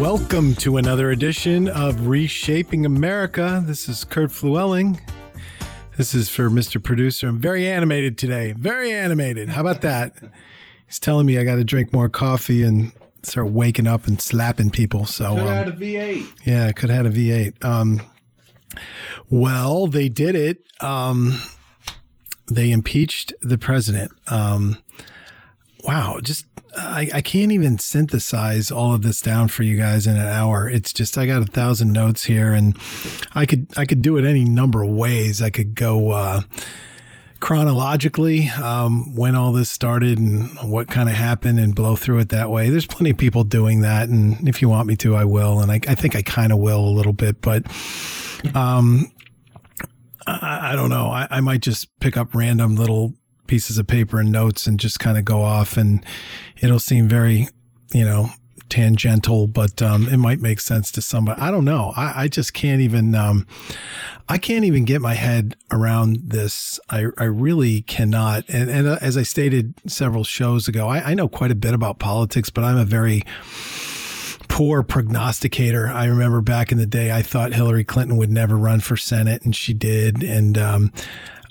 Welcome to another edition of Reshaping America. This is Kurt Fluelling. This is for Mr. Producer. I'm very animated today. Very animated. How about that? He's telling me I got to drink more coffee and start waking up and slapping people. So, Could um, have had a V8. yeah, I could have had a V8. Um, well, they did it. Um, they impeached the president. Um, wow, just I, I can't even synthesize all of this down for you guys in an hour. It's just I got a thousand notes here, and I could I could do it any number of ways. I could go. Uh, chronologically um, when all this started and what kind of happened and blow through it that way. There's plenty of people doing that, and if you want me to, I will. And I, I think I kind of will a little bit, but um, I, I don't know. I, I might just pick up random little pieces of paper and notes and just kind of go off, and it'll seem very, you know, tangential, but um, it might make sense to somebody. I don't know. I, I just can't even. Um, I can't even get my head around this. I, I really cannot. And, and uh, as I stated several shows ago, I, I know quite a bit about politics, but I'm a very poor prognosticator. I remember back in the day, I thought Hillary Clinton would never run for Senate, and she did. And um,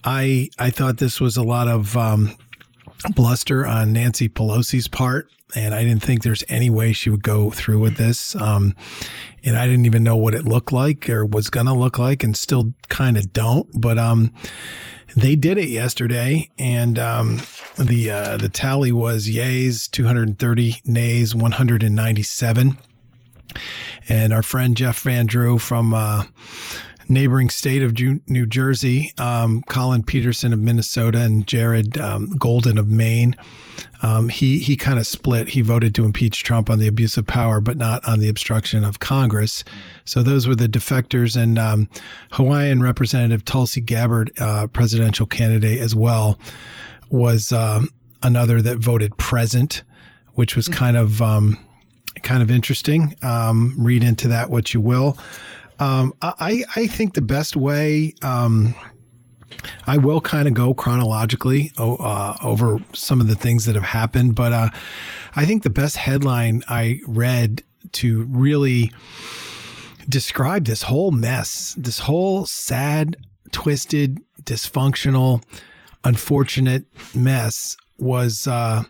I I thought this was a lot of um, bluster on Nancy Pelosi's part, and I didn't think there's any way she would go through with this. Um, and I didn't even know what it looked like or was gonna look like, and still kind of don't. But um, they did it yesterday, and um, the uh, the tally was yays 230, nays 197. And our friend Jeff Van Drew from uh, neighboring state of New Jersey, um, Collin Peterson of Minnesota, and Jared um, Golden of Maine. Um, he he kind of split. He voted to impeach Trump on the abuse of power, but not on the obstruction of Congress. So those were the defectors, and um, Hawaiian Representative Tulsi Gabbard, uh, presidential candidate as well, was um, another that voted present, which was kind of um, kind of interesting. Um, read into that what you will. Um, I, I think the best way, um, I will kind of go chronologically uh, over some of the things that have happened, but uh, I think the best headline I read to really describe this whole mess, this whole sad, twisted, dysfunctional, unfortunate mess was uh,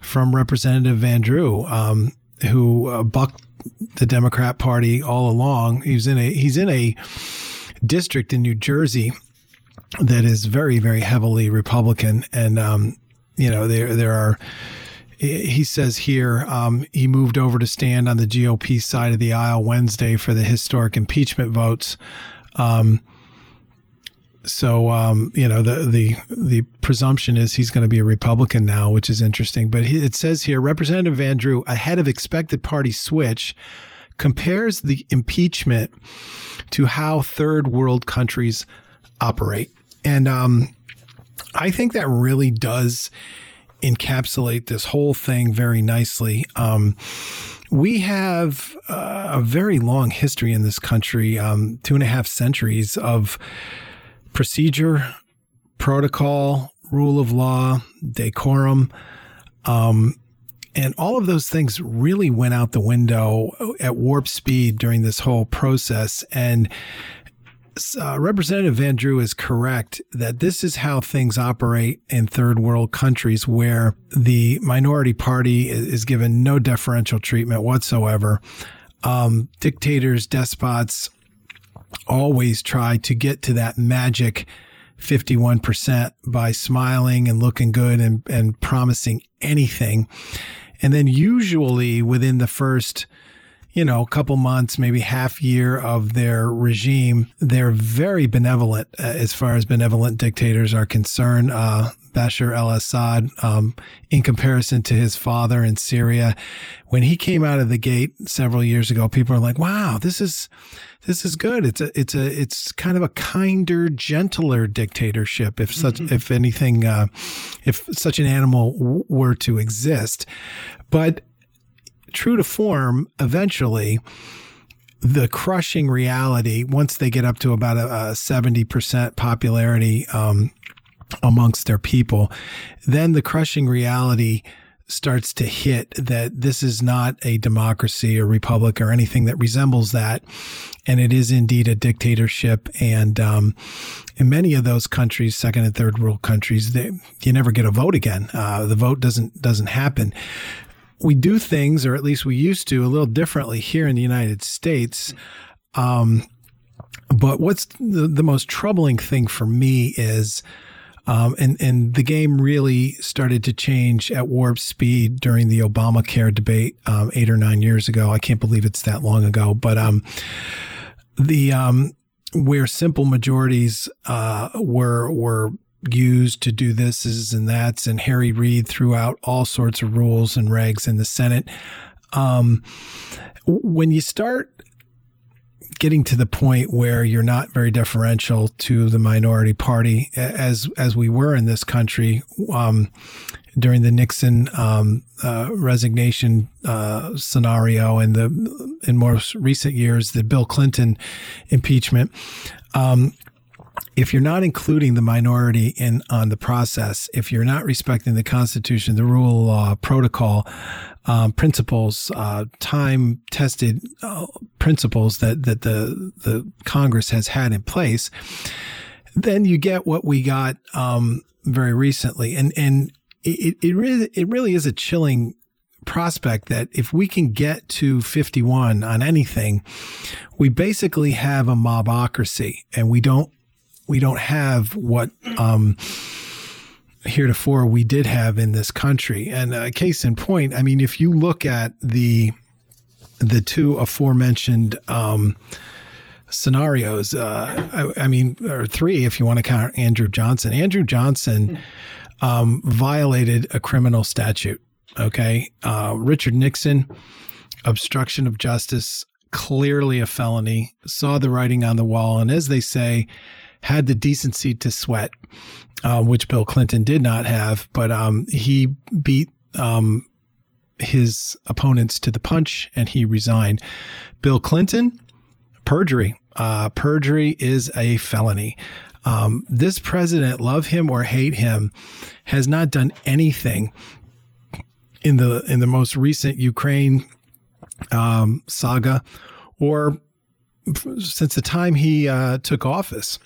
from Representative Van Drew, um, who uh, bucked the Democrat Party all along. He's in a he's in a district in New Jersey that is very very heavily Republican, and um, you know there there are. He says here um, he moved over to stand on the GOP side of the aisle Wednesday for the historic impeachment votes. Um, so um, you know the the the presumption is he's going to be a Republican now, which is interesting. But he, it says here, Representative Van Drew, ahead of expected party switch, compares the impeachment to how third world countries operate, and um, I think that really does encapsulate this whole thing very nicely. Um, we have uh, a very long history in this country, um, two and a half centuries of procedure, protocol, rule of law, decorum. Um, and all of those things really went out the window at warp speed during this whole process. And uh, Representative Van Drew is correct that this is how things operate in third world countries where the minority party is given no deferential treatment whatsoever. Um, dictators, despots, always try to get to that magic 51% by smiling and looking good and, and promising anything. And then usually within the first, you know, couple months, maybe half year of their regime, they're very benevolent uh, as far as benevolent dictators are concerned. Uh, Bashar al-Assad, um, in comparison to his father in Syria, when he came out of the gate several years ago, people are like, "Wow, this is this is good. It's a it's a it's kind of a kinder, gentler dictatorship, if such mm-hmm. if anything, uh, if such an animal w- were to exist." But true to form, eventually the crushing reality once they get up to about a, a 70% popularity um, amongst their people then the crushing reality starts to hit that this is not a democracy or republic or anything that resembles that. And it is indeed a dictatorship. And um, in many of those countries, second and third world countries, they, you never get a vote again. Uh, the vote doesn't doesn't happen. We do things, or at least we used to, a little differently here in the United States. Um, but what's the, the most troubling thing for me is um, and and the game really started to change at warp speed during the Obamacare debate um, eight or nine years ago. I can't believe it's that long ago, but um, the um, where simple majorities uh, were were used to do this and that's, and Harry Reid threw out all sorts of rules and regs in the Senate. Um, when you start getting to the point where you're not very deferential to the minority party, as as we were in this country um, during the Nixon um, uh, resignation uh, scenario, and the in more recent years the Bill Clinton impeachment. Um, if you're not including the minority in on the process, if you're not respecting the Constitution, the rule of law, protocol, um, principles, uh, time tested uh, principles that that the the Congress has had in place, then you get what we got um, very recently, and and it it really it really is a chilling prospect that if we can get to 51 on anything, we basically have a mobocracy, and we don't we don't have what um, heretofore we did have in this country. And uh, case in point, I mean, if you look at the the two aforementioned um, scenarios, uh, I, I, mean, or three if you want to count Andrew Johnson. Andrew Johnson um, violated a criminal statute. Okay, uh, Richard Nixon, obstruction of justice, clearly a felony. Saw the writing on the wall, and as they say had the decency to sweat, uh, which Bill Clinton did not have, but um, he beat um, his opponents to the punch and he resigned. Bill Clinton, perjury. Uh, perjury is a felony. Um, this president, love him or hate him, has not done anything in the in the most recent Ukraine um, saga, or since the time he uh, took office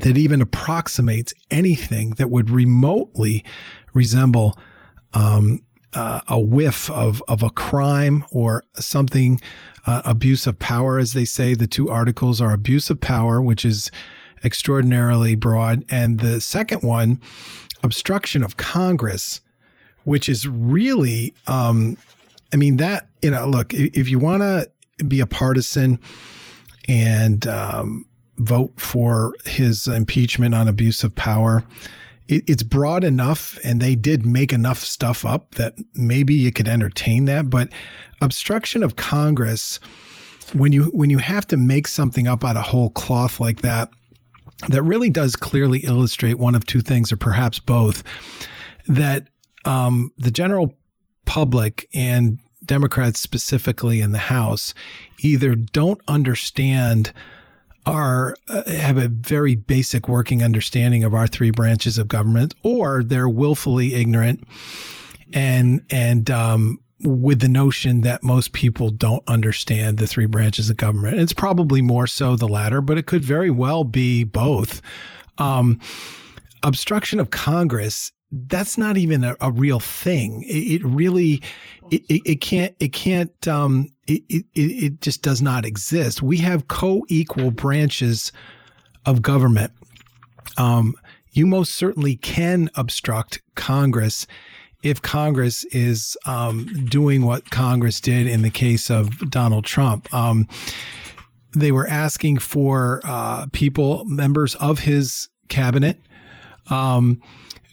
that even approximates anything that would remotely resemble um, uh, a whiff of, of a crime or something, uh, abuse of power, as they say. The two articles are abuse of power, which is extraordinarily broad. And the second one, obstruction of Congress, which is really, um, I mean, that, you know, look, if you want to be a partisan and, um, vote for his impeachment on abuse of power. It, it's broad enough, and they did make enough stuff up that maybe you could entertain that. But obstruction of Congress, when you when you have to make something up out of whole cloth like that, that really does clearly illustrate one of two things, or perhaps both, that um, the general public and Democrats specifically in the House either don't understand are uh, have a very basic working understanding of our three branches of government, or they're willfully ignorant and and um, with the notion that most people don't understand the three branches of government. It's probably more so the latter, but it could very well be both. Um, obstruction of Congress that's not even a, a real thing. It, it really, it, it, can't, it can't, um, it, it, it just does not exist. We have co-equal branches of government. Um, you most certainly can obstruct Congress if Congress is um, doing what Congress did in the case of Donald Trump. Um, they were asking for uh, people, members of his cabinet, um,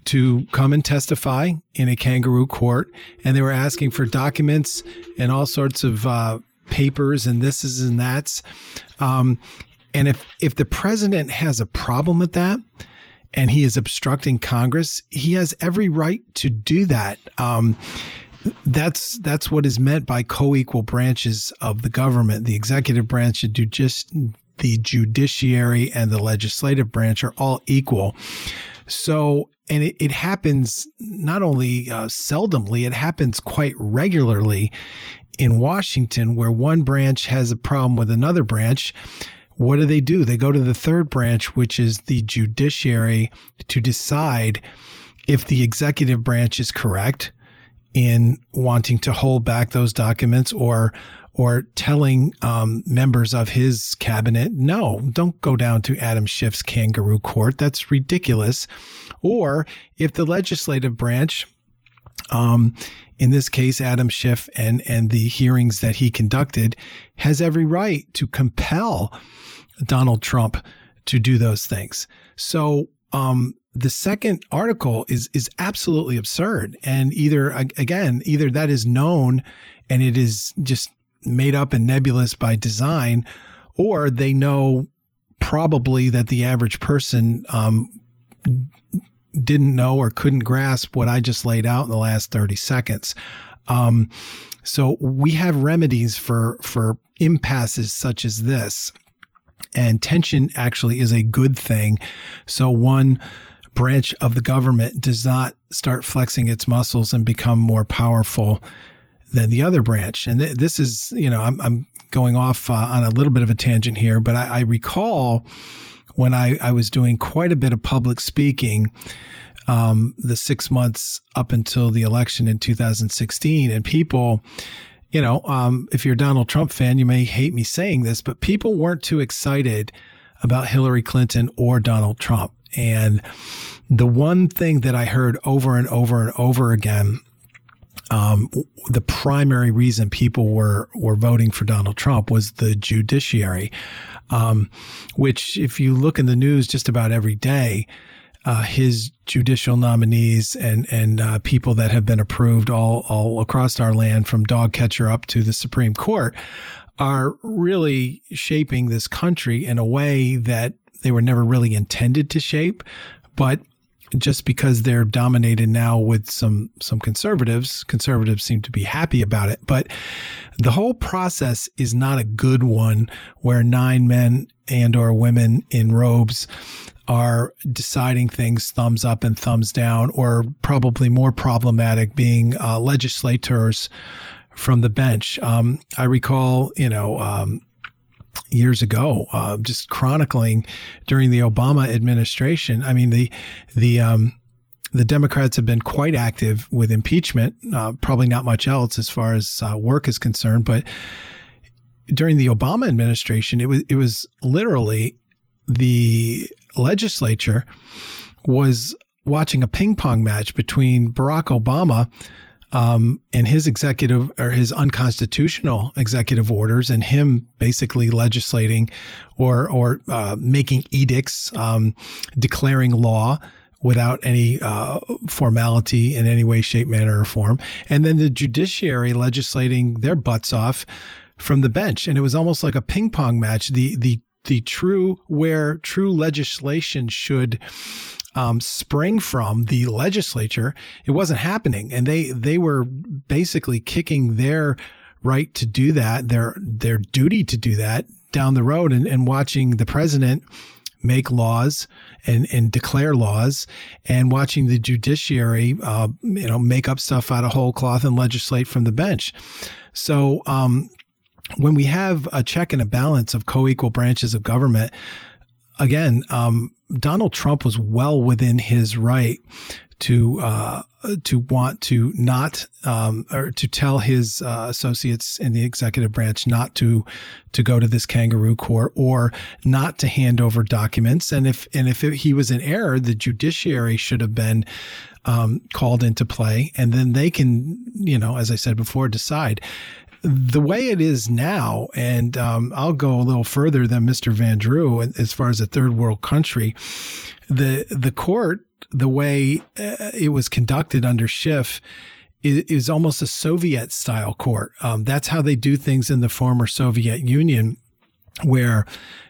to come and testify in a kangaroo court, and they were asking for documents and all sorts of uh, papers and this is and that's. Um, and if if the president has a problem with that, and he is obstructing Congress, he has every right to do that. Um, that's that's what is meant by co-equal branches of the government. The executive branch, should do just the judiciary, and the legislative branch are all equal. So and it, it happens not only uh, seldomly, it happens quite regularly in Washington, where one branch has a problem with another branch. What do they do? They go to the third branch, which is the judiciary, to decide if the executive branch is correct in wanting to hold back those documents or or telling um, members of his cabinet, no, don't go down to Adam Schiff's kangaroo court. That's ridiculous. Or if the legislative branch, um, in this case, Adam Schiff and, and the hearings that he conducted has every right to compel Donald Trump to do those things. So, um, the second article is is absolutely absurd and either again either that is known and it is just made up and nebulous by design, or they know probably that the average person um, didn't know or couldn't grasp what I just laid out in the last 30 seconds. Um, so we have remedies for for impasses such as this. And tension actually is a good thing. So one branch of the government does not start flexing its muscles and become more powerful than the other branch. And th- this is, you know, I'm, I'm going off uh, on a little bit of a tangent here, but I, I recall when I, I was doing quite a bit of public speaking um, the six months up until the election in 2016, and people, you know, um, if you're a Donald Trump fan, you may hate me saying this, but people weren't too excited about Hillary Clinton or Donald Trump. And the one thing that I heard over and over and over again um, the primary reason people were were voting for Donald Trump was the judiciary, um, which, if you look in the news just about every day, uh, his judicial nominees and and uh, people that have been approved all all across our land, from dog catcher up to the Supreme Court, are really shaping this country in a way that they were never really intended to shape, but just because they're dominated now with some some conservatives conservatives seem to be happy about it. But the whole process is not a good one where nine men and or women in robes are deciding things thumbs up and thumbs down or probably more problematic being uh, legislators from the bench. Um, i recall you know um, years ago, uh, just chronicling during the Obama administration. I mean, the the um, the Democrats have been quite active with impeachment. Uh, probably not much else as far as uh, work is concerned, but during the Obama administration, it was it was literally the legislature was watching a ping pong match between Barack Obama um, and his executive or his unconstitutional executive orders and him basically legislating or or uh, making edicts, um, declaring law without any uh, formality in any way, shape, manner, or form, and then the judiciary legislating their butts off from the bench, and it was almost like a ping pong match. The the the true where true legislation should um, spring from the legislature, it wasn't happening, and they they were basically kicking their right to do that, their their duty to do that down the road, and, and watching the president make laws and, and declare laws and watching the judiciary, uh, you know, make up stuff out of whole cloth and legislate from the bench. So, um, when we have a check and a balance of co-equal branches of government, again, um, Donald Trump was well within his right to uh, to want to not um, or to tell his uh, associates in the executive branch not to to go to this kangaroo court or not to hand over documents. And if and if it, he was in error, the judiciary should have been um, called into play, and then they can, you know, as I said before, decide the way it is now, and um, I'll go a little further than Mr. Van Drew as far as a third world country. The the court, the way uh, it was conducted under Schiff, is, almost a Soviet style court. Um, that's how they do things in the former Soviet Union, where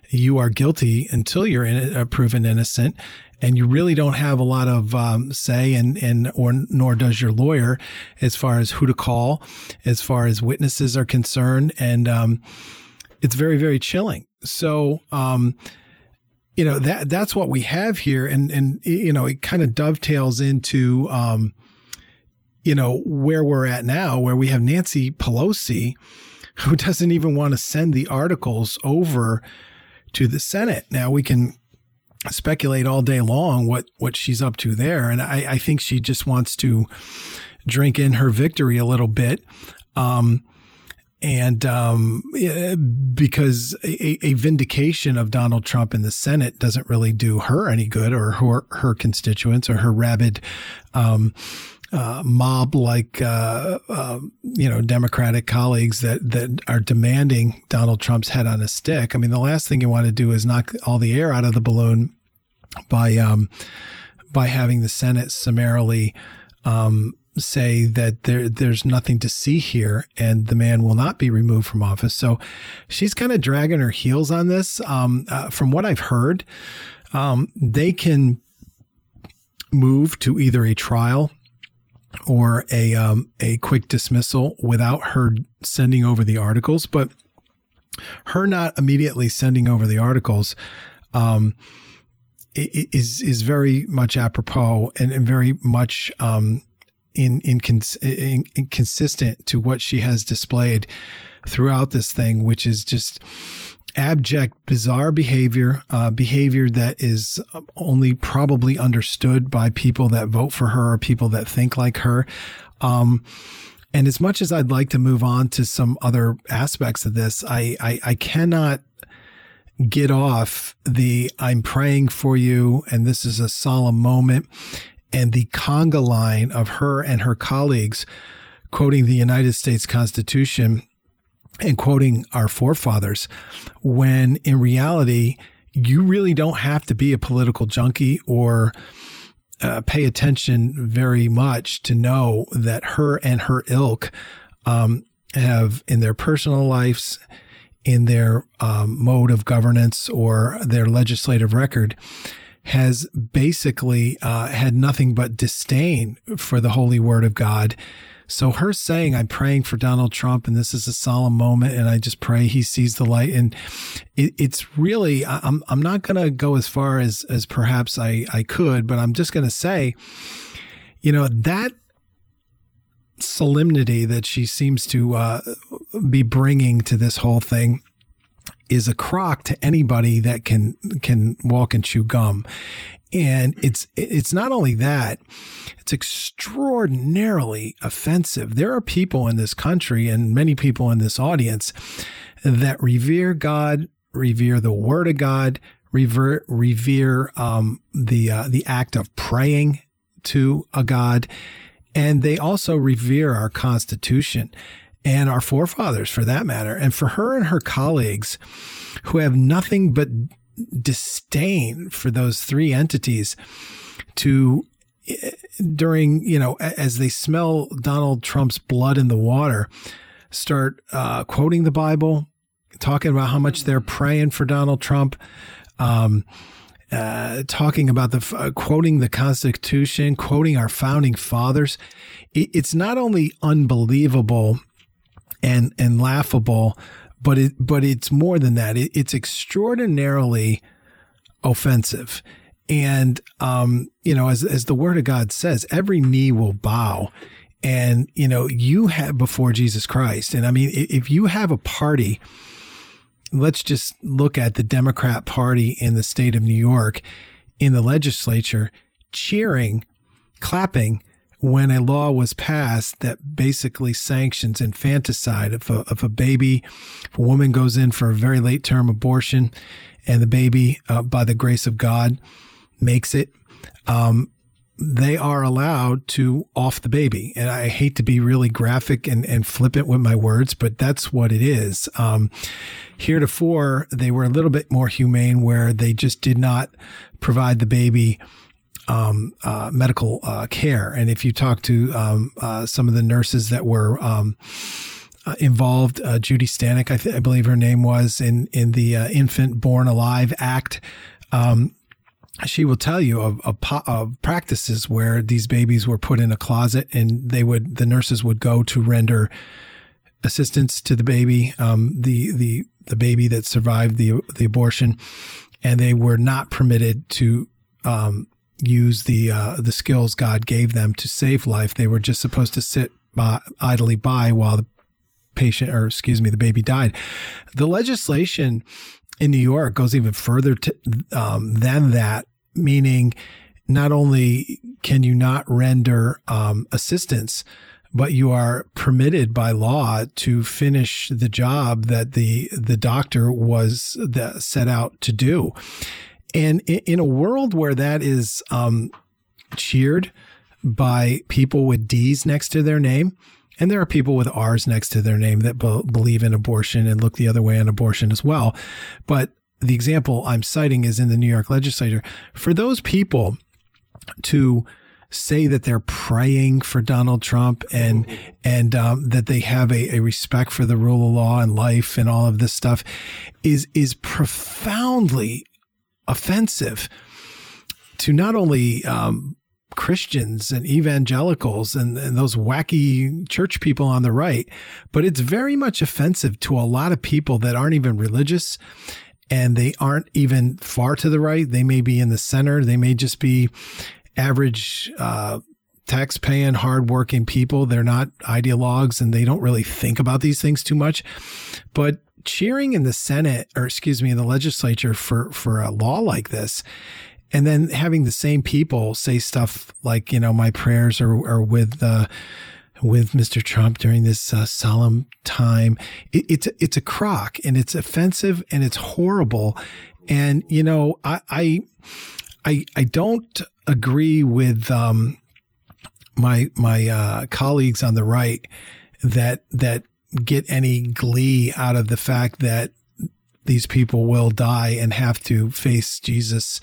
you are guilty until you're in, uh, proven innocent, and you really don't have a lot of um, say and and or nor does your lawyer as far as who to call as far as witnesses are concerned. And um, it's very very chilling. So um, you know that that's what we have here, and and you know it kind of dovetails into um, you know where we're at now, where we have Nancy Pelosi, who doesn't even want to send the articles over to the Senate. Now we can speculate all day long what what she's up to there, and I, I think she just wants to drink in her victory a little bit. Um, and um, because a, a, vindication of Donald Trump in the Senate doesn't really do her any good, or her her constituents, or her rabid um, uh, mob like uh, uh, you know Democratic colleagues that that are demanding Donald Trump's head on a stick. I mean, the last thing you want to do is knock all the air out of the balloon by um, by having the Senate summarily um, say that there there's nothing to see here and the man will not be removed from office. So she's kind of dragging her heels on this. Um, uh, from what I've heard, um, they can move to either a trial or a um, a quick dismissal without her sending over the articles, but her not immediately sending over the articles um, is is very much apropos and, and very much um, in, in, in, inconsistent to what she has displayed throughout this thing, which is just abject, bizarre behavior, uh, behavior that is only probably understood by people that vote for her or people that think like her. Um, and as much as I'd like to move on to some other aspects of this, I, I, I cannot get off the I'm praying for you and this is a solemn moment and the conga line of her and her colleagues quoting the United States Constitution and quoting our forefathers, when in reality, you really don't have to be a political junkie or uh, pay attention very much to know that her and her ilk um, have, in their personal lives, in their um, mode of governance or their legislative record, has basically uh, had nothing but disdain for the holy word of God. So her saying, I'm praying for Donald Trump and this is a solemn moment and I just pray he sees the light. And it, it's really, I'm, I'm not going to go as far as, as perhaps I, I could, but I'm just going to say, you know, that solemnity that she seems to uh, be bringing to this whole thing is a crock to anybody that can can walk and chew gum. And it's it's not only that, it's extraordinarily offensive. There are people in this country and many people in this audience that revere God, revere the Word of God, revere revere um, the uh, the act of praying to a God, and they also revere our Constitution and our forefathers for that matter. And for her and her colleagues who have nothing but disdain for those three entities to during, you know, as they smell Donald Trump's blood in the water, start uh, quoting the Bible, talking about how much they're praying for Donald Trump. Um, uh, talking about the uh, quoting the Constitution, quoting our founding fathers. It, it's not only unbelievable and and laughable, but it but it's more than that. It, it's extraordinarily offensive. And um, you know, as as the word of God says, every knee will bow. And you know, you have before Jesus Christ. And I mean, if you have a party, let's just look at the Democrat Party in the state of New York in the legislature cheering, clapping when a law was passed that basically sanctions infanticide. If a, if a baby, if a woman goes in for a very late term abortion and the baby, uh, by the grace of God, makes it, um, they are allowed to off the baby. And I hate to be really graphic and, and flippant with my words, but that's what it is. Um, heretofore, they were a little bit more humane where they just did not provide the baby um, uh, medical uh, care. And if you talk to um, uh, some of the nurses that were um, uh, involved, uh, Judy Stanek, I, th- I, believe her name was in in the uh, Infant Born Alive Act. Um, she will tell you of, of, of, practices where these babies were put in a closet and they would the nurses would go to render assistance to the baby, um, the the the baby that survived the the abortion and they were not permitted to um, use the uh, the skills God gave them to save life. They were just supposed to sit by, idly by while the patient, or excuse me, the baby died. The legislation in New York goes even further to, um, than that, meaning not only can you not render um, assistance, but you are permitted by law to finish the job that the the doctor was the, set out to do. And in a world where that is um, cheered by people with D's next to their name, and there are people with R's next to their name that be- believe in abortion and look the other way on abortion as well. But the example I'm citing is in the New York legislature. For those people to say that they're praying for Donald Trump and and um, that they have a, a, respect for the rule of law and life and all of this stuff is is profoundly offensive to not only um, Christians and evangelicals and, and those wacky church people on the right, but it's very much offensive to a lot of people that aren't even religious and they aren't even far to the right. They may be in the center. They may just be average, uh, tax paying, hardworking people. They're not ideologues and they don't really think about these things too much. But cheering in the Senate, or excuse me, in the legislature for, for a law like this, and then having the same people say stuff like, you know, my prayers are, are with, uh, with Mr. Trump during this uh, solemn time. It, it's, it's a crock and it's offensive and it's horrible. And, you know, I, I, I, I don't agree with, um, my, my, uh, colleagues on the right that, that get any glee out of the fact that these people will die and have to face Jesus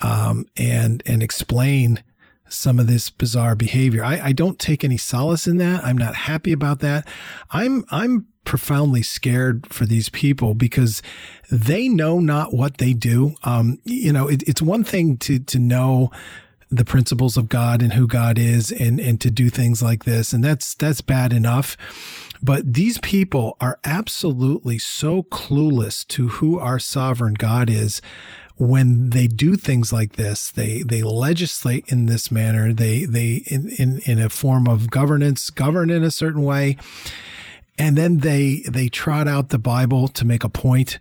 um, and and explain some of this bizarre behavior. I, I don't take any solace in that. I'm not happy about that. I'm I'm profoundly scared for these people because they know not what they do. Um, you know, it, it's one thing to to know the principles of God and who God is and and to do things like this and that's that's bad enough but these people are absolutely so clueless to who our sovereign God is. When they do things like this, they they legislate in this manner. They they in in, in a form of governance govern in a certain way, and then they they trot out the Bible to make a point,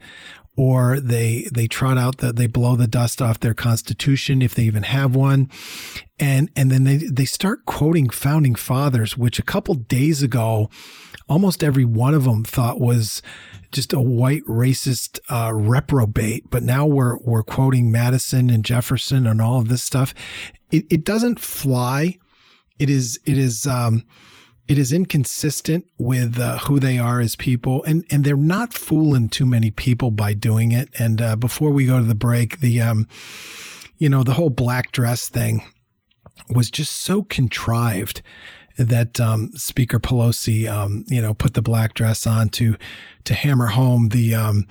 or they they trot out that they blow the dust off their constitution if they even have one, and and then they they start quoting founding fathers, which a couple days ago almost every one of them thought was just a white racist uh, reprobate. But now we're we're quoting Madison and Jefferson and all of this stuff. It, it doesn't fly. It is it is um, it is inconsistent with uh, who they are as people, and and they're not fooling too many people by doing it. And uh, before we go to the break, the um, you know, the whole black dress thing was just so contrived that um, Speaker Pelosi, um, you know, put the black dress on to to hammer home the um,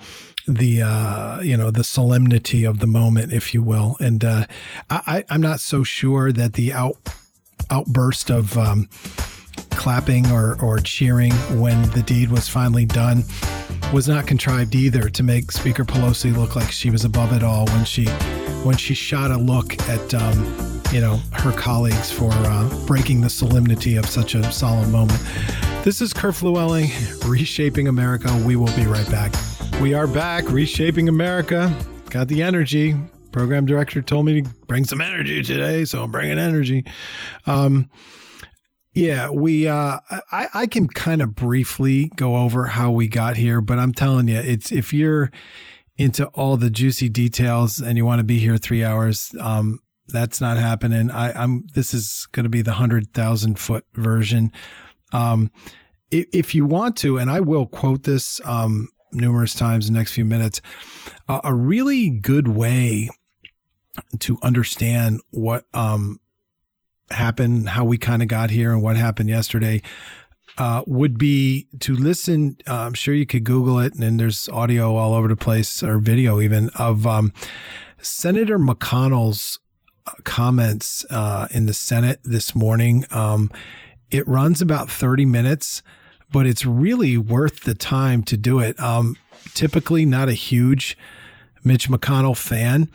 the uh, you know the solemnity of the moment, if you will. And uh, I, I'm not so sure that the out outburst of um, clapping or or cheering when the deed was finally done was not contrived either to make Speaker Pelosi look like she was above it all when she when she shot a look at um, you know, her colleagues for uh, breaking the solemnity of such a solemn moment. This is Kurt Fluelling, Reshaping America. We will be right back. We are back, Reshaping America. Got the energy. Program director told me to bring some energy today, so I'm bringing energy. Um, yeah, we. Uh, I I can kind of briefly go over how we got here, but I'm telling you, it's if you're into all the juicy details and you want to be here three hours, um, that's not happening. I, am This is going to be the hundred thousand foot version. Um, if, if, you want to, and I will quote this um, numerous times in the next few minutes, uh, a really good way to understand what um, happened, how we kind of got here, and what happened yesterday. Uh, would be to listen. Uh, I'm sure you could Google it, and, there's audio all over the place, or video even of um, Senator McConnell's comments uh, in the Senate this morning. Um, it runs about 30 minutes, but it's really worth the time to do it. Um, typically, not a huge Mitch McConnell fan,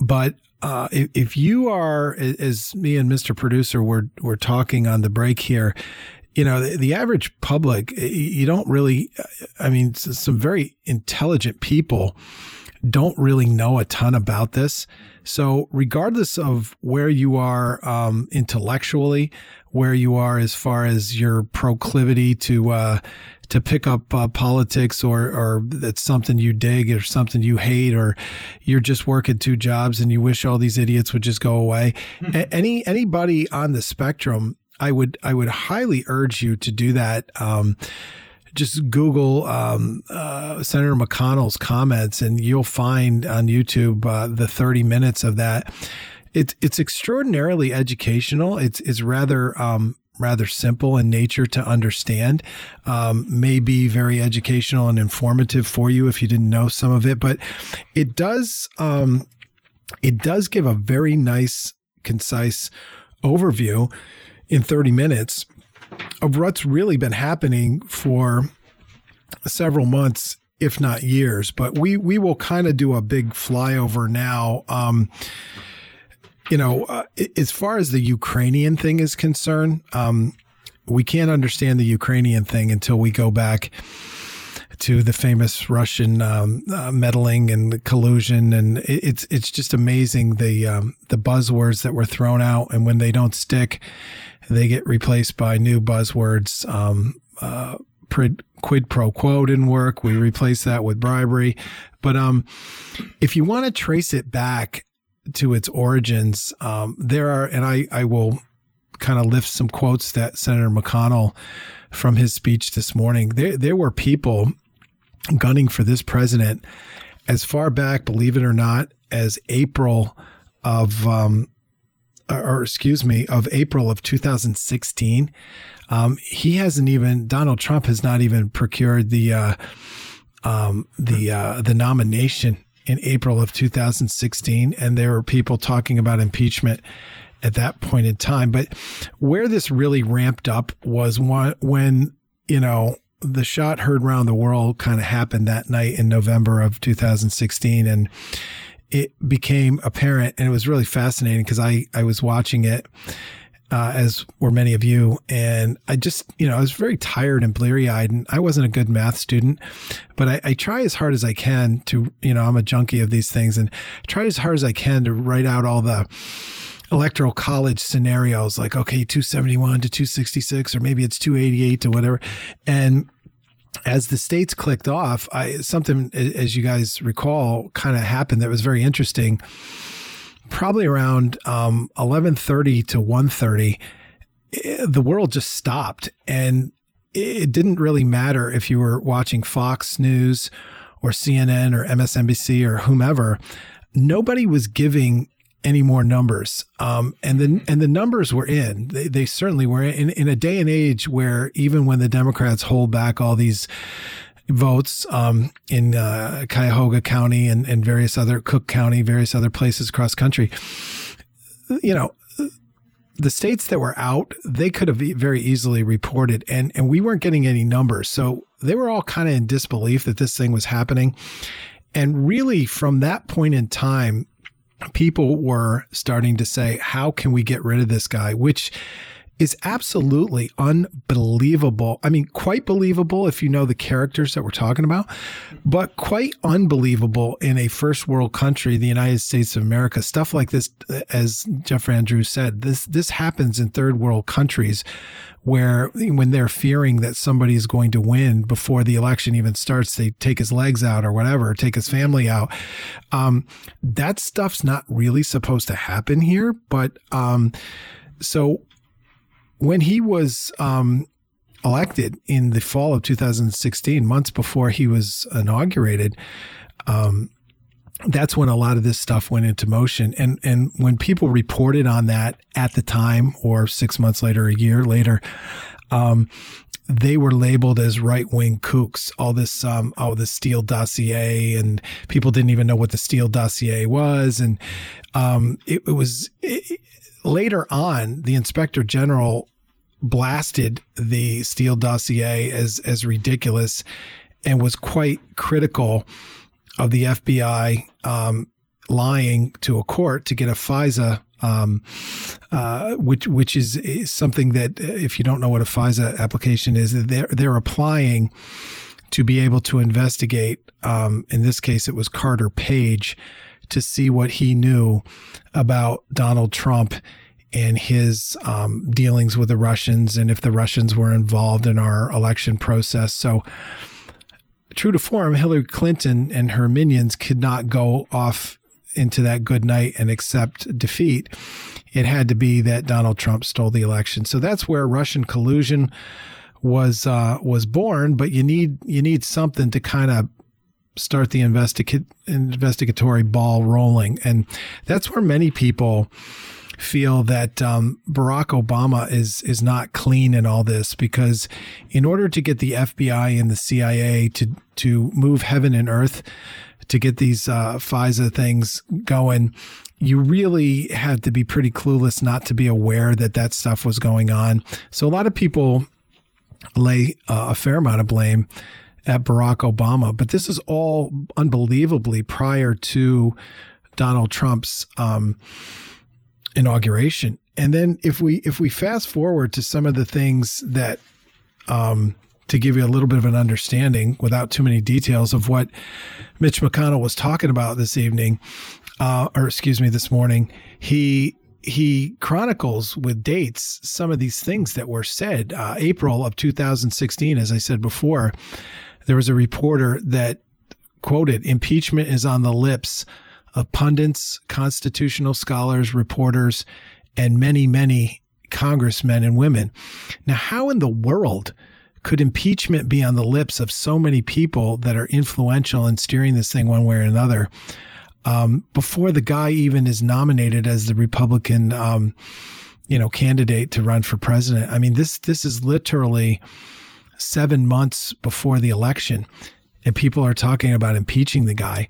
but uh, if, if, you are, as me and Mr. Producer were were talking on the break here, you know, the, the, average public, you don't really, I mean, some very intelligent people don't really know a ton about this. So, regardless of where you are um, intellectually, where you are as far as your proclivity to uh, to pick up uh, politics, or or that's something you dig, or something you hate, or you're just working two jobs and you wish all these idiots would just go away. Mm-hmm. A- any anybody on the spectrum I would I would highly urge you to do that. Um, just Google um, uh, Senator McConnell's comments, and you'll find on YouTube uh, the 30 minutes of that. It's it's extraordinarily educational. It's it's rather um, rather simple in nature to understand. Um, may be very educational and informative for you if you didn't know some of it, but it does um, it does give a very nice, concise overview in 30 minutes of what's really been happening for several months, if not years. But we we will kind of do a big flyover now. Um, you know, uh, as far as the Ukrainian thing is concerned, um, we can't understand the Ukrainian thing until we go back to the famous Russian um, uh, meddling and collusion, and it's it's just amazing the um, the buzzwords that were thrown out, and when they don't stick, they get replaced by new buzzwords. Um, uh, quid pro quo didn't work. We replaced that with bribery. But um, if you want to trace it back to its origins, um, there are, and I, I will kind of lift some quotes that Senator McConnell from his speech this morning. There, there were people gunning for this president as far back, believe it or not, as April of um, or excuse me, of April of 2016. Um, he hasn't even Donald Trump has not even procured the uh, um, the uh, the nomination in April of 2016, and there were people talking about impeachment at that point in time. But where this really ramped up was when you know the shot heard around the world kind of happened that night in November of 2016, and it became apparent and it was really fascinating because I, I was watching it, uh, as were many of you. And I just, you know, I was very tired and bleary eyed and I wasn't a good math student, but I, I try as hard as I can to, you know, I'm a junkie of these things and try as hard as I can to write out all the, electoral college scenarios like okay 271 to 266 or maybe it's 288 to whatever and as the states clicked off, I, something, as you guys recall, kind of happened that was very interesting. Probably around um, 11:30 to 1:30, eh, the world just stopped, and it didn't really matter if you were watching Fox News or CNN or MSNBC or whomever. Nobody was giving any more numbers. Um, and the and the numbers were in. They, they certainly were in in a day and age where even when the Democrats hold back all these votes um, in uh, Cuyahoga County and, and various other Cook County, various other places across country, you know, the states that were out, they could have very easily reported, and and we weren't getting any numbers, so they were all kind of in disbelief that this thing was happening. And really, from that point in time, people were starting to say, how can we get rid of this guy? Which is absolutely unbelievable. I mean, quite believable if you know the characters that we're talking about, but quite unbelievable in a first world country, the United States of America. Stuff like this, as Jeff Van Drew said, this, this happens in third world countries where when they're fearing that somebody is going to win before the election even starts, they take his legs out or whatever, take his family out. Um, that stuff's not really supposed to happen here. But um, so when he was um, elected in the fall of 2016, months before he was inaugurated, um, that's when a lot of this stuff went into motion. And and when people reported on that at the time, or six months later, a year later, um, they were labeled as right wing kooks. All this, um, the Steele dossier, and people didn't even know what the Steele dossier was, and um, it, it, was. It, later on, the inspector general blasted the Steele dossier as as ridiculous, and was quite critical of the FBI um, lying to a court to get a FISA, um, uh, which which is, is, something that if you don't know what a FISA application is, they're they're applying to be able to investigate. Um, in this case, it was Carter Page to see what he knew about Donald Trump and his um, dealings with the Russians and if the Russians were involved in our election process. So true to form, Hillary Clinton and her minions could not go off into that good night and accept defeat. It had to be that Donald Trump stole the election. So that's where Russian collusion was uh, was born. But you need you need something to kind of start the investigate investigatory ball rolling, and that's where many people feel that um, Barack Obama is is not clean in all this because in order to get the FBI and the CIA to to move heaven and earth to get these uh, FISA things going, you really had to be pretty clueless not to be aware that that stuff was going on. So a lot of people lay uh, a fair amount of blame at Barack Obama, but this is all unbelievably prior to Donald Trump's um, inauguration. And then if we if we fast forward to some of the things that um, to give you a little bit of an understanding without too many details of what Mitch McConnell was talking about this evening, uh, or excuse me, this morning, he he chronicles with dates some of these things that were said. Uh, April of 2016, as I said before, there was a reporter that quoted, "Impeachment is on the lips of pundits, constitutional scholars, reporters, and many, many congressmen and women." Now, how in the world? could impeachment be on the lips of so many people that are influential in steering this thing one way or another um, before the guy even is nominated as the Republican, um, you know, candidate to run for president? I mean, this this is literally seven months before the election, and people are talking about impeaching the guy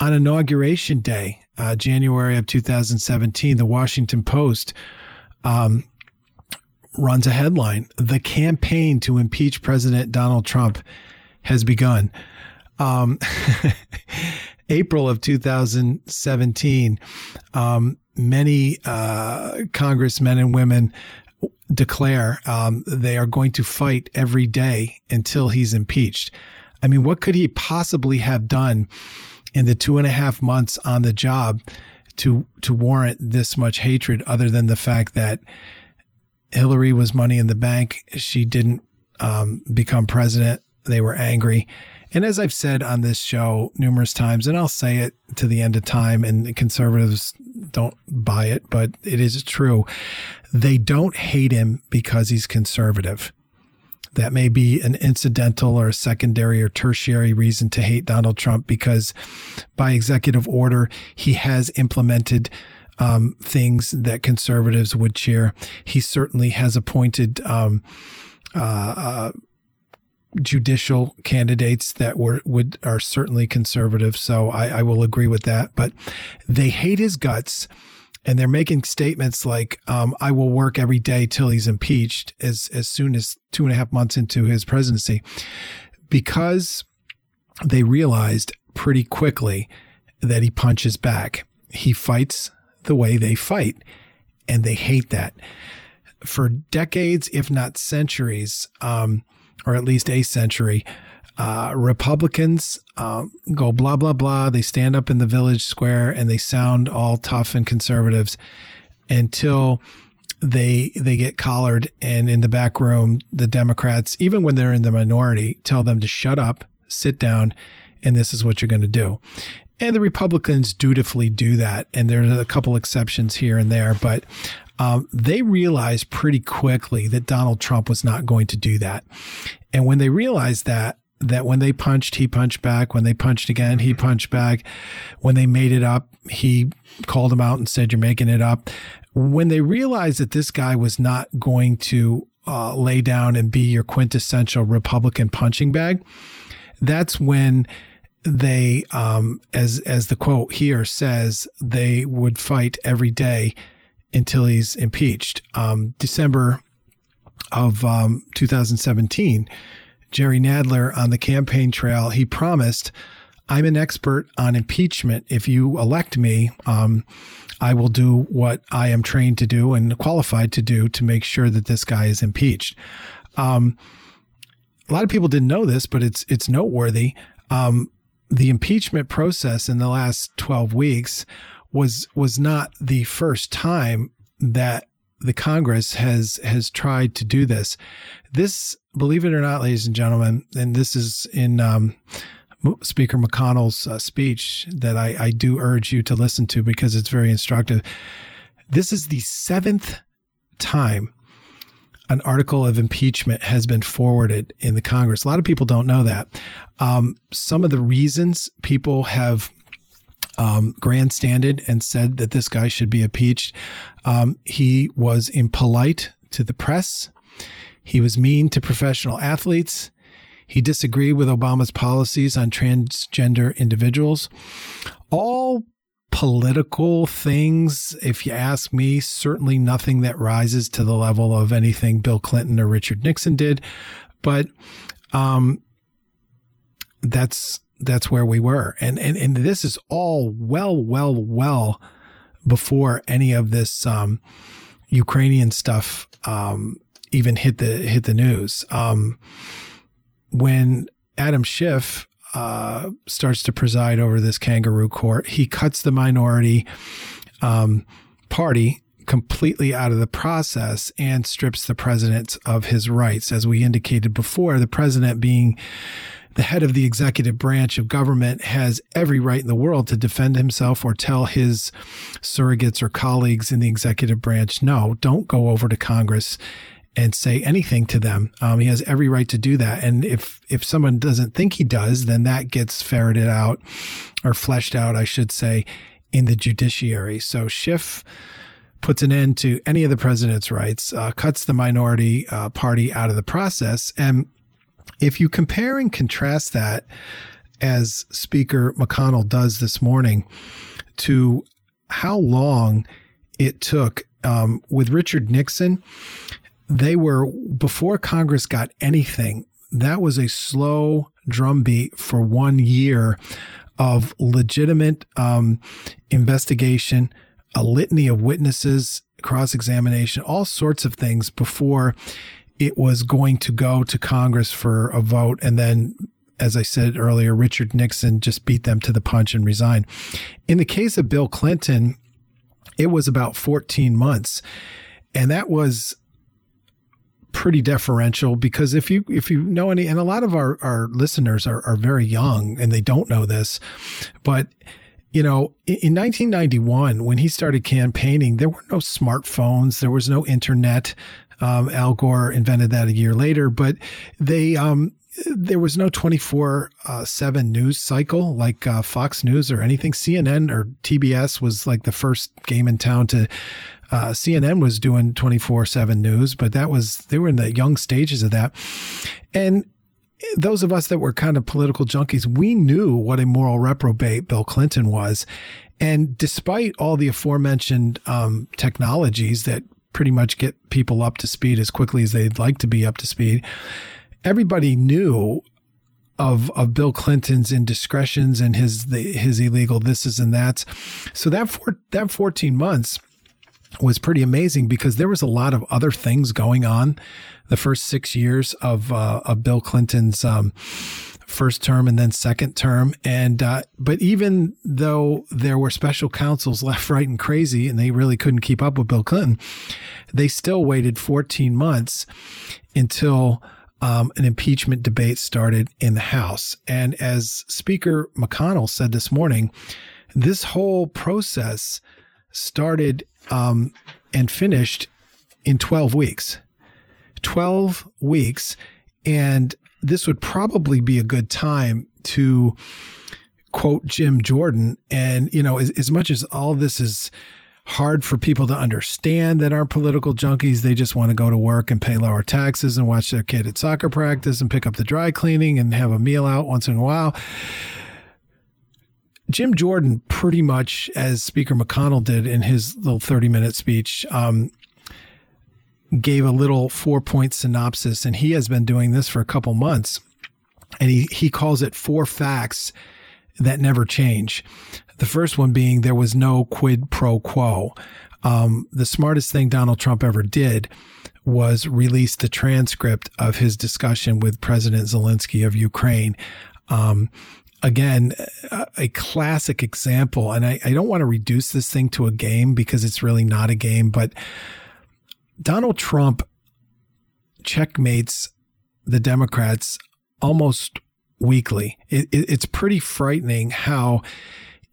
on inauguration day, uh, January of 2017. The Washington Post um, runs a headline The campaign to impeach President Donald Trump has begun. Um, April of 2017, um, many uh, congressmen and women declare um, they are going to fight every day until he's impeached. I mean, what could he possibly have done in the two and a half months on the job to to warrant this much hatred, other than the fact that Hillary was money in the bank. She didn't um, become president. They were angry. And as I've said on this show numerous times, and I'll say it to the end of time, and conservatives don't buy it, but it is true. They don't hate him because he's conservative. That may be an incidental or a secondary or tertiary reason to hate Donald Trump because by executive order, he has implemented um, things that conservatives would cheer. He certainly has appointed um, uh, uh, judicial candidates that were would are certainly conservative. So I, I will agree with that. But they hate his guts and they're making statements like um, "I will work every day till he's impeached" as as soon as two and a half months into his presidency, because they realized pretty quickly that he punches back. He fights the way they fight. And they hate that. For decades, if not centuries, um, or at least a century, uh, Republicans uh, go blah, blah, blah. They stand up in the village square and they sound all tough and conservatives until they they get collared and in the back room the democrats even when they're in the minority tell them to shut up sit down and this is what you're going to do and the Republicans dutifully do that. And there's a couple exceptions here and there, but um, they realized pretty quickly that Donald Trump was not going to do that. And when they realized that, that when they punched, he punched back. When they punched again, he punched back. When they made it up, he called him out and said, You're making it up. When they realized that this guy was not going to uh, lay down and be your quintessential Republican punching bag, that's when they, um, as as the quote here says, they would fight every day until he's impeached. Um, December of um, 2017, Jerry Nadler on the campaign trail, he promised I'm an expert on impeachment. If you elect me, um, I will do what I am trained to do and qualified to do to make sure that this guy is impeached. Um, a lot of people didn't know this, but it's it's noteworthy. Um, the impeachment process in the last 12 weeks was was not the first time that the Congress has has tried to do this. This, believe it or not, ladies and gentlemen, and this is in um, Speaker McConnell's uh, speech that I, I do urge you to listen to because it's very instructive. This is the seventh time an article of impeachment has been forwarded in the Congress. A lot of people don't know that. Um, some of the reasons people have um, grandstanded and said that this guy should be impeached. Um, he was impolite to the press. He was mean to professional athletes. He disagreed with Obama's policies on transgender individuals. All political things, if you ask me, certainly nothing that rises to the level of anything Bill Clinton or Richard Nixon did. But um, that's that's where we were. And, and, and this is all well, well, well before any of this, um, Ukrainian stuff, um, even hit the, hit the news. Um, when Adam Schiff, uh, starts to preside over this kangaroo court, he cuts the minority, um, party completely out of the process and strips the president of his rights. As we indicated before, the president being the head of the executive branch of government has every right in the world to defend himself or tell his surrogates or colleagues in the executive branch, no, don't go over to Congress and say anything to them. Um, he has every right to do that. And if, if someone doesn't think he does, then that gets ferreted out or fleshed out, I should say, in the judiciary. So Schiff puts an end to any of the president's rights, uh, cuts the minority uh, party out of the process. And if you compare and contrast that, as Speaker McConnell does this morning, to how long it took um, with Richard Nixon, they were, before Congress got anything, that was a slow drumbeat for one year of legitimate um, investigation, a litany of witnesses, cross examination, all sorts of things before it was going to go to Congress for a vote. And then, as I said earlier, Richard Nixon just beat them to the punch and resigned. In the case of Bill Clinton, it was about 14 months. And that was pretty deferential because if you if you know any and a lot of our, our listeners are, are very young and they don't know this, but you know, in 1991, when he started campaigning, there were no smartphones, there was no internet. Um, Al Gore invented that a year later, but they, um, there was no 24 uh, 7 news cycle like uh, Fox News or anything. CNN or TBS was like the first game in town to. Uh, CNN was doing 24 7 news, but that was, they were in the young stages of that. And those of us that were kind of political junkies, we knew what a moral reprobate Bill Clinton was. And despite all the aforementioned um, technologies that pretty much get people up to speed as quickly as they'd like to be up to speed. Everybody knew of of Bill Clinton's indiscretions and his the, his illegal thises and that's. So that for, that 14 months was pretty amazing because there was a lot of other things going on the first six years of uh, of Bill Clinton's um, first term and then second term. And, uh, but even though there were special counsels left, right, and crazy, and they really couldn't keep up with Bill Clinton, they still waited 14 months until um, an impeachment debate started in the House. And as Speaker McConnell said this morning, this whole process started um, and finished in 12 weeks. 12 weeks. And this would probably be a good time to quote Jim Jordan. And, you know, as, as much as all this is hard for people to understand that aren't political junkies, they just want to go to work and pay lower taxes and watch their kid at soccer practice and pick up the dry cleaning and have a meal out once in a while. Jim Jordan, pretty much as Speaker McConnell did in his little 30 minute speech, um, gave a little four point synopsis, and he has been doing this for a couple months. And he, he calls it four facts that never change. The first one being there was no quid pro quo. Um, the smartest thing Donald Trump ever did was release the transcript of his discussion with President Zelensky of Ukraine. Um, again, a classic example, and I, I don't want to reduce this thing to a game because it's really not a game, but Donald Trump checkmates the Democrats almost weekly. It, it, it's pretty frightening how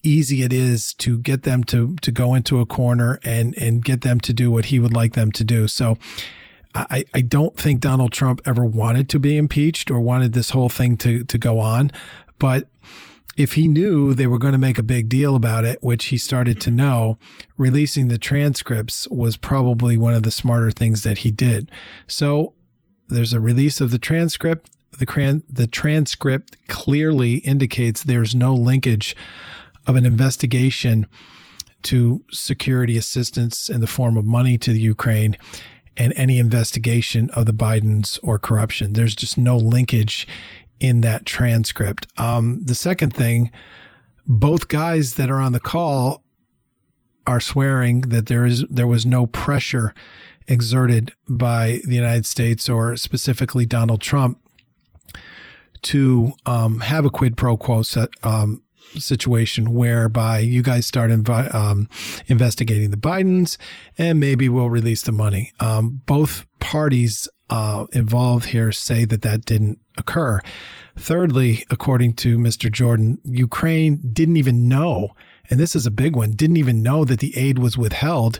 easy it is to get them to to go into a corner and and get them to do what he would like them to do. So I, I don't think Donald Trump ever wanted to be impeached or wanted this whole thing to to go on. But if he knew they were going to make a big deal about it, which he started to know, releasing the transcripts was probably one of the smarter things that he did. So there's a release of the transcript. The, cran- the transcript clearly indicates there's no linkage of an investigation to security assistance in the form of money to the Ukraine and any investigation of the Bidens or corruption. There's just no linkage in that transcript. Um, the second thing, both guys that are on the call are swearing that there is there was no pressure exerted by the United States or specifically Donald Trump to um, have a quid pro quo set, um, situation whereby you guys start invi- um, investigating the Bidens and maybe we'll release the money. Um, both parties uh, involved here say that that didn't occur. Thirdly, according to Mr. Jordan, Ukraine didn't even know, and this is a big one, didn't even know that the aid was withheld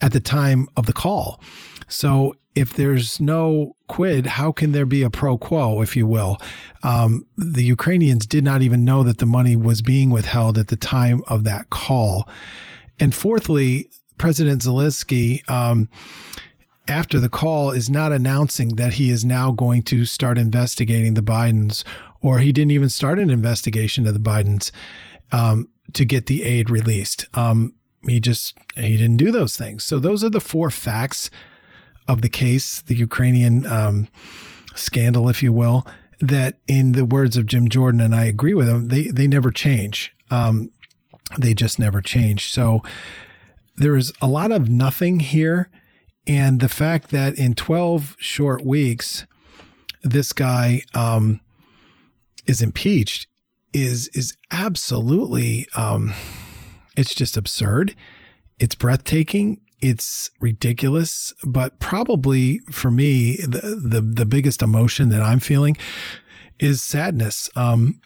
at the time of the call. So if there's no quid, how can there be a pro quo, if you will? Um, the Ukrainians did not even know that the money was being withheld at the time of that call. And fourthly, President Zelensky, um, after the call, is not announcing that he is now going to start investigating the Bidens, or he didn't even start an investigation of the Bidens um, to get the aid released. Um, he just he didn't do those things. So those are the four facts of the case, the Ukrainian um, scandal, if you will, that in the words of Jim Jordan, and I agree with him, they, they never change. Um, they just never change. So there is a lot of nothing here. And the fact that in 12 short weeks, this guy um, is impeached is is absolutely um, it's just absurd. It's breathtaking it's ridiculous, but probably for me, the, the, the biggest emotion that I'm feeling is sadness. Um,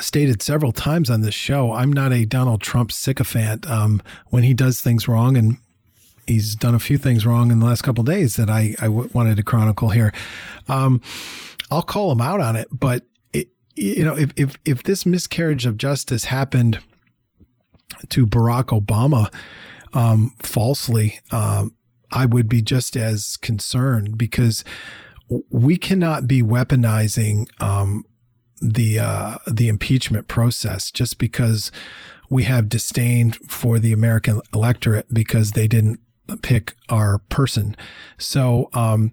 stated several times on this show, I'm not a Donald Trump sycophant. Um, when he does things wrong, and he's done a few things wrong in the last couple days that I, I w- wanted to chronicle here, um, I'll call him out on it. But it, you know, if if if this miscarriage of justice happened to Barack Obama, um, falsely, um, I would be just as concerned because we cannot be weaponizing um, the uh, the impeachment process just because we have disdain for the American electorate because they didn't pick our person. So um,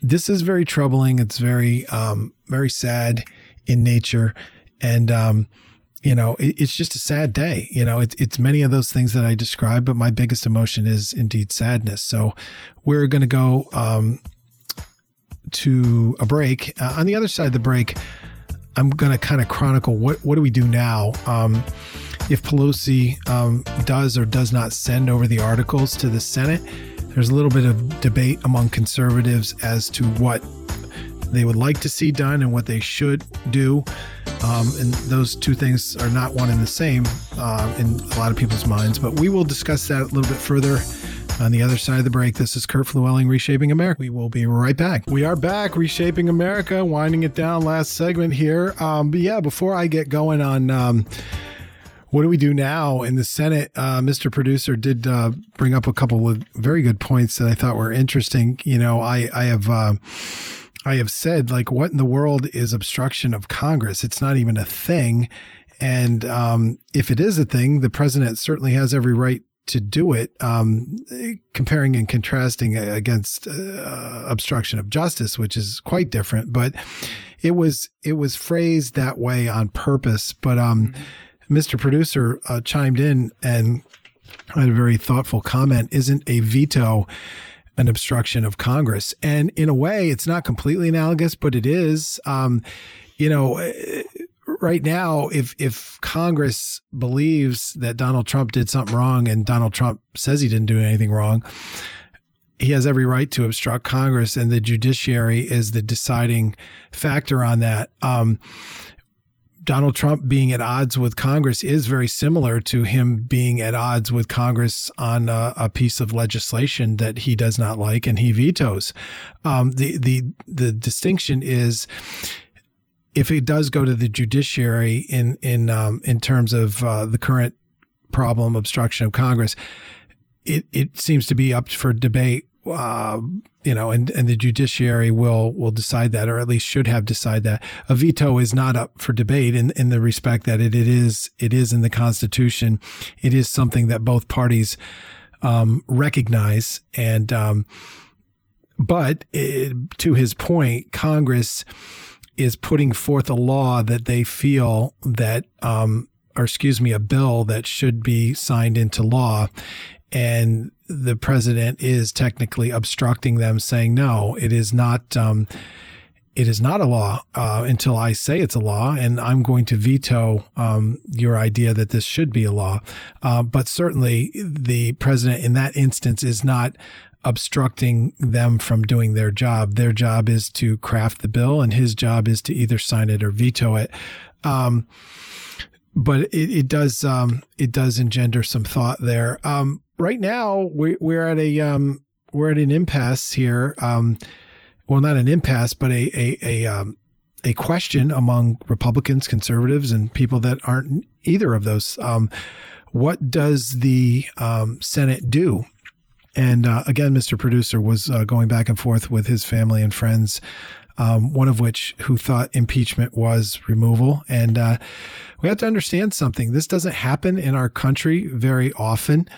this is very troubling. It's very um, very sad in nature, and um, you know, it, it's just a sad day. You know, it, it's many of those things that I described, but my biggest emotion is indeed sadness. So we're going to go um, to a break. Uh, on the other side of the break, I'm going to kind of chronicle what what do we do now um, if Pelosi um, does or does not send over the articles to the Senate. There's a little bit of debate among conservatives as to what they would like to see done and what they should do. Um, and those two things are not one and the same uh, in a lot of people's minds. But we will discuss that a little bit further on the other side of the break. This is Kurt Llewellyn, Reshaping America. We will be right back. We are back, Reshaping America, winding it down. Last segment here. Um, but yeah, before I get going on. Um, what do we do now in the Senate? Uh, Mr. Producer did uh, bring up a couple of very good points that I thought were interesting. You know, I I have uh, I have said, like, what in the world is obstruction of Congress? It's not even a thing. And um, if it is a thing, the president certainly has every right to do it, um, comparing and contrasting against uh, obstruction of justice, which is quite different. But it was it was phrased that way on purpose. But um, mm-hmm. Mr. Producer uh, chimed in and had a very thoughtful comment. Isn't a veto an obstruction of Congress? And in a way, it's not completely analogous, but it is. Um, you know right now, if if Congress believes that Donald Trump did something wrong and Donald Trump says he didn't do anything wrong, he has every right to obstruct Congress, and the judiciary is the deciding factor on that. Um, Donald Trump being at odds with Congress is very similar to him being at odds with Congress on a, a piece of legislation that he does not like and he vetoes. Um, the the the distinction is if it does go to the judiciary in in um, in terms of uh, the current problem obstruction of Congress, it it seems to be up for debate. Uh, you know, and, and the judiciary will will decide that, or at least should have decided that. A veto is not up for debate in, in the respect that it, it is it is in the Constitution. It is something that both parties um, recognize, and um, but it, to his point, Congress is putting forth a law that they feel that, um, or excuse me, a bill that should be signed into law. And the president is technically obstructing them, saying, no, it is not, um, it is not a law uh, until I say it's a law, and I'm going to veto um, your idea that this should be a law. Uh, but certainly, the president in that instance is not obstructing them from doing their job. Their job is to craft the bill, and his job is to either sign it or veto it. Um, but it, it does um, it does engender some thought there. Um, right now, we, we're at a um, we're at an impasse here. Um, well, not an impasse, but a a a, um, a question among Republicans, conservatives, and people that aren't either of those. What does the Senate do? And uh, again, Mr. Producer was uh, going back and forth with his family and friends, um, one of which who thought impeachment was removal. And uh, we have to understand something. This doesn't happen in our country very often.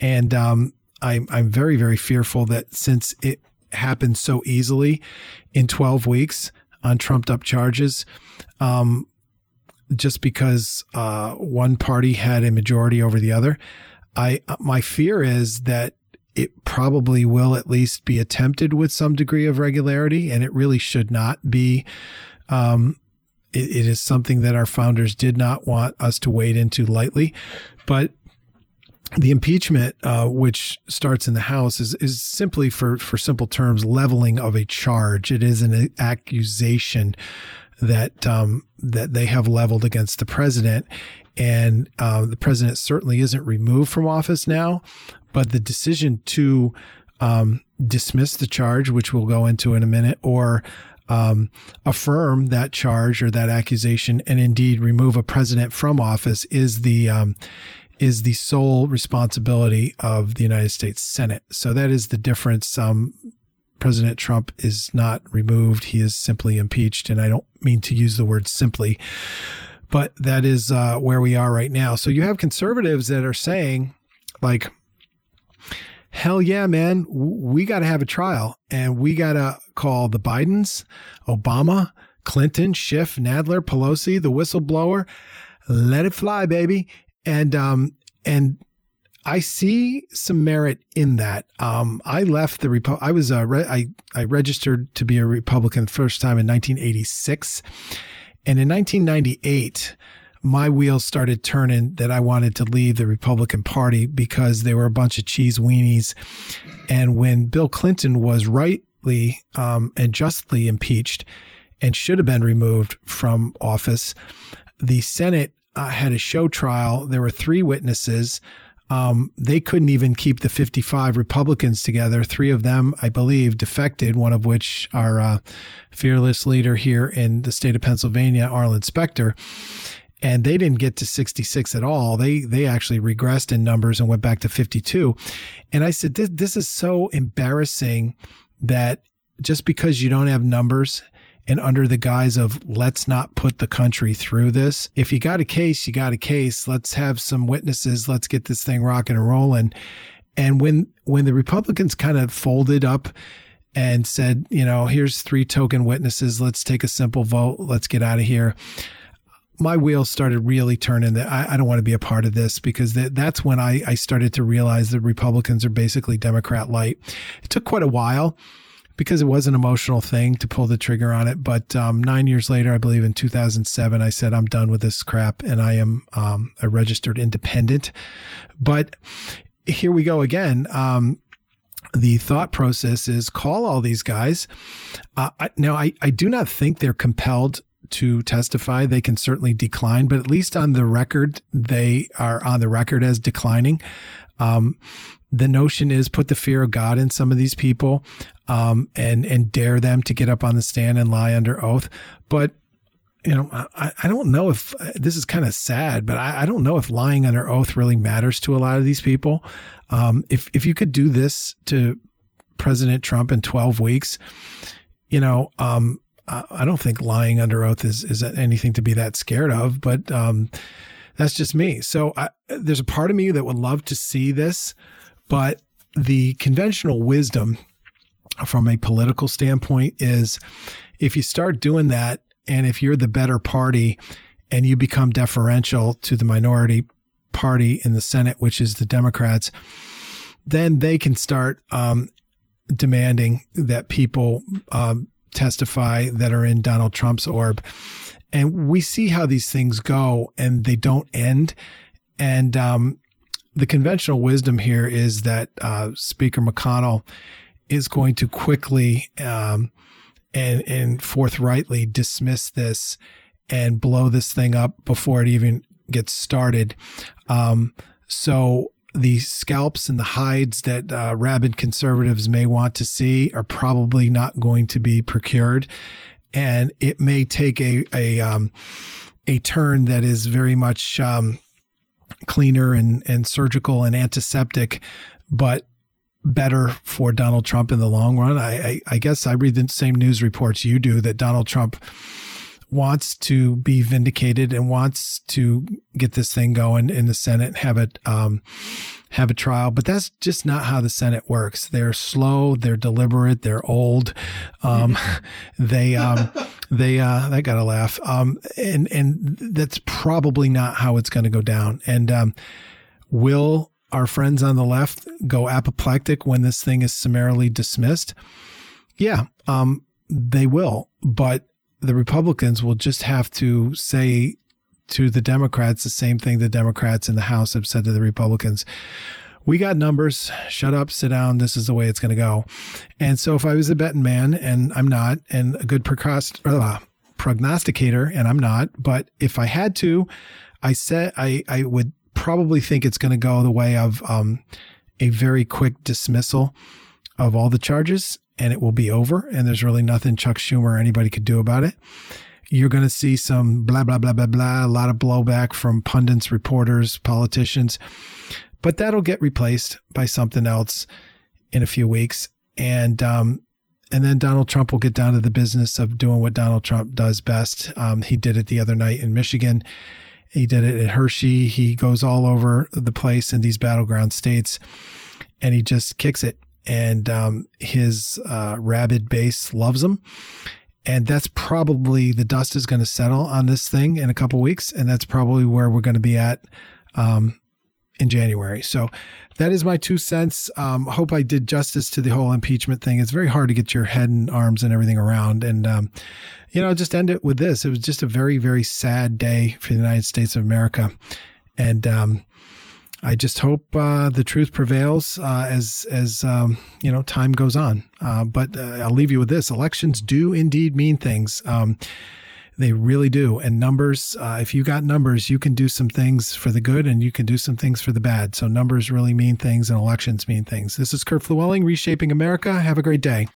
And um, I'm, I'm very, very fearful that since it happened so easily in 12 weeks on trumped up charges, um, just because uh, one party had a majority over the other, I my fear is that it probably will at least be attempted with some degree of regularity, and it really should not be. Um, it, it is something that our founders did not want us to wade into lightly, but the impeachment, uh, which starts in the House, is is simply for for simple terms leveling of a charge. It is an accusation that um, that they have leveled against the president, and uh, the president certainly isn't removed from office now, but the decision to um, dismiss the charge, which we'll go into in a minute, or um, affirm that charge or that accusation, and indeed remove a president from office, is the um, is the sole responsibility of the United States Senate. So that is the difference. Um, President Trump is not removed; he is simply impeached, and I don't mean to use the word simply, but that is uh, where we are right now. So you have conservatives that are saying, like, hell yeah, man, we got to have a trial and we got to call the Bidens, Obama, Clinton, Schiff, Nadler, Pelosi, the whistleblower. Let it fly, baby. And, um, and I see some merit in that. Um, I left the Repo- I was, uh, re- I, I registered to be a Republican the first time in 1986. And in 1998, my wheels started turning that I wanted to leave the Republican Party because they were a bunch of cheese weenies. And when Bill Clinton was rightly um, and justly impeached and should have been removed from office, the Senate uh, had a show trial. There were three witnesses. Um, they couldn't even keep the 55 Republicans together. Three of them, I believe, defected, one of which our uh, fearless leader here in the state of Pennsylvania, Arlen Specter and they didn't get to 66 at all. They they actually regressed in numbers and went back to 52. And I said this, this is so embarrassing that just because you don't have numbers and under the guise of let's not put the country through this. If you got a case, you got a case. Let's have some witnesses. Let's get this thing rocking and rolling. And when when the Republicans kind of folded up and said, you know, here's three token witnesses. Let's take a simple vote. Let's get out of here. My wheels started really turning that I, I, don't want to be a part of this because that, that's when I, I started to realize that Republicans are basically Democrat light. It took quite a while because it was an emotional thing to pull the trigger on it. But um, nine years later, I believe in 2007, I said, I'm done with this crap and I am um, a registered independent. But here we go again. Um, the thought process is call all these guys. Uh, I, now, I, I do not think they're compelled to testify. They can certainly decline, but at least on the record, they are on the record as declining. Um, the notion is put the fear of God in some of these people, um, and and dare them to get up on the stand and lie under oath. But you know, I, I don't know if this is kind of sad, but I, I, don't know if lying under oath really matters to a lot of these people. Um, if if you could do this to President Trump in 12 weeks, you know, um, I, don't think lying under oath is is anything to be that scared of. But um, that's just me. So I, there's a part of me that would love to see this, but the conventional wisdom from a political standpoint is if you start doing that and if you're the better party and you become deferential to the minority party in the Senate, which is the Democrats, then they can start um, demanding that people um, testify that are in Donald Trump's orb. And we see how these things go and they don't end. And um, the conventional wisdom here is that uh, Speaker McConnell is going to quickly um, and and forthrightly dismiss this and blow this thing up before it even gets started. Um, so the scalps and the hides that uh, rabid conservatives may want to see are probably not going to be procured, and it may take a a um, a turn that is very much um, cleaner and and surgical and antiseptic, but better for Donald Trump in the long run. I, I, I, guess I read the same news reports you do that Donald Trump wants to be vindicated and wants to get this thing going in the Senate and have it um, have a trial. But that's just not how the Senate works. They're slow, they're deliberate, they're old. Um, they um, they uh, they got to laugh. Um, and and that's probably not how it's going to go down. And um, will our friends on the left go apoplectic when this thing is summarily dismissed? Yeah, um, they will. But the Republicans will just have to say to the Democrats the same thing the Democrats in the House have said to the Republicans. We got numbers. Shut up, sit down. This is the way it's going to go. And so, if I was a betting man, and I'm not, and a good uh, prognosticator, and I'm not, but if I had to, I said I, I would probably think it's going to go the way of um, a very quick dismissal of all the charges and it will be over. And there's really nothing Chuck Schumer or anybody could do about it. You're going to see some blah, blah, blah, blah, blah, a lot of blowback from pundits, reporters, politicians, but that'll get replaced by something else in a few weeks. And, um, and then Donald Trump will get down to the business of doing what Donald Trump does best. Um, he did it the other night in Michigan. He did it at Hershey. He goes all over the place in these battleground states and he just kicks it. And um, his uh, rabid base loves him. And that's probably the dust is going to settle on this thing in a couple weeks. And that's probably where we're going to be at um, in January. So that is my two cents. Um, hope I did justice to the whole impeachment thing. It's very hard to get your head and arms and everything around. And, um, you know, I'll just end it with this. It was just a very, very sad day for the United States of America. And, um, I just hope uh, the truth prevails uh, as as um, you know time goes on. Uh, but uh, I'll leave you with this: elections do indeed mean things. Um, they really do. And numbers, uh, if you got numbers, you can do some things for the good and you can do some things for the bad. So numbers really mean things and elections mean things. This is Kurt Llewellyn, Reshaping America. Have a great day.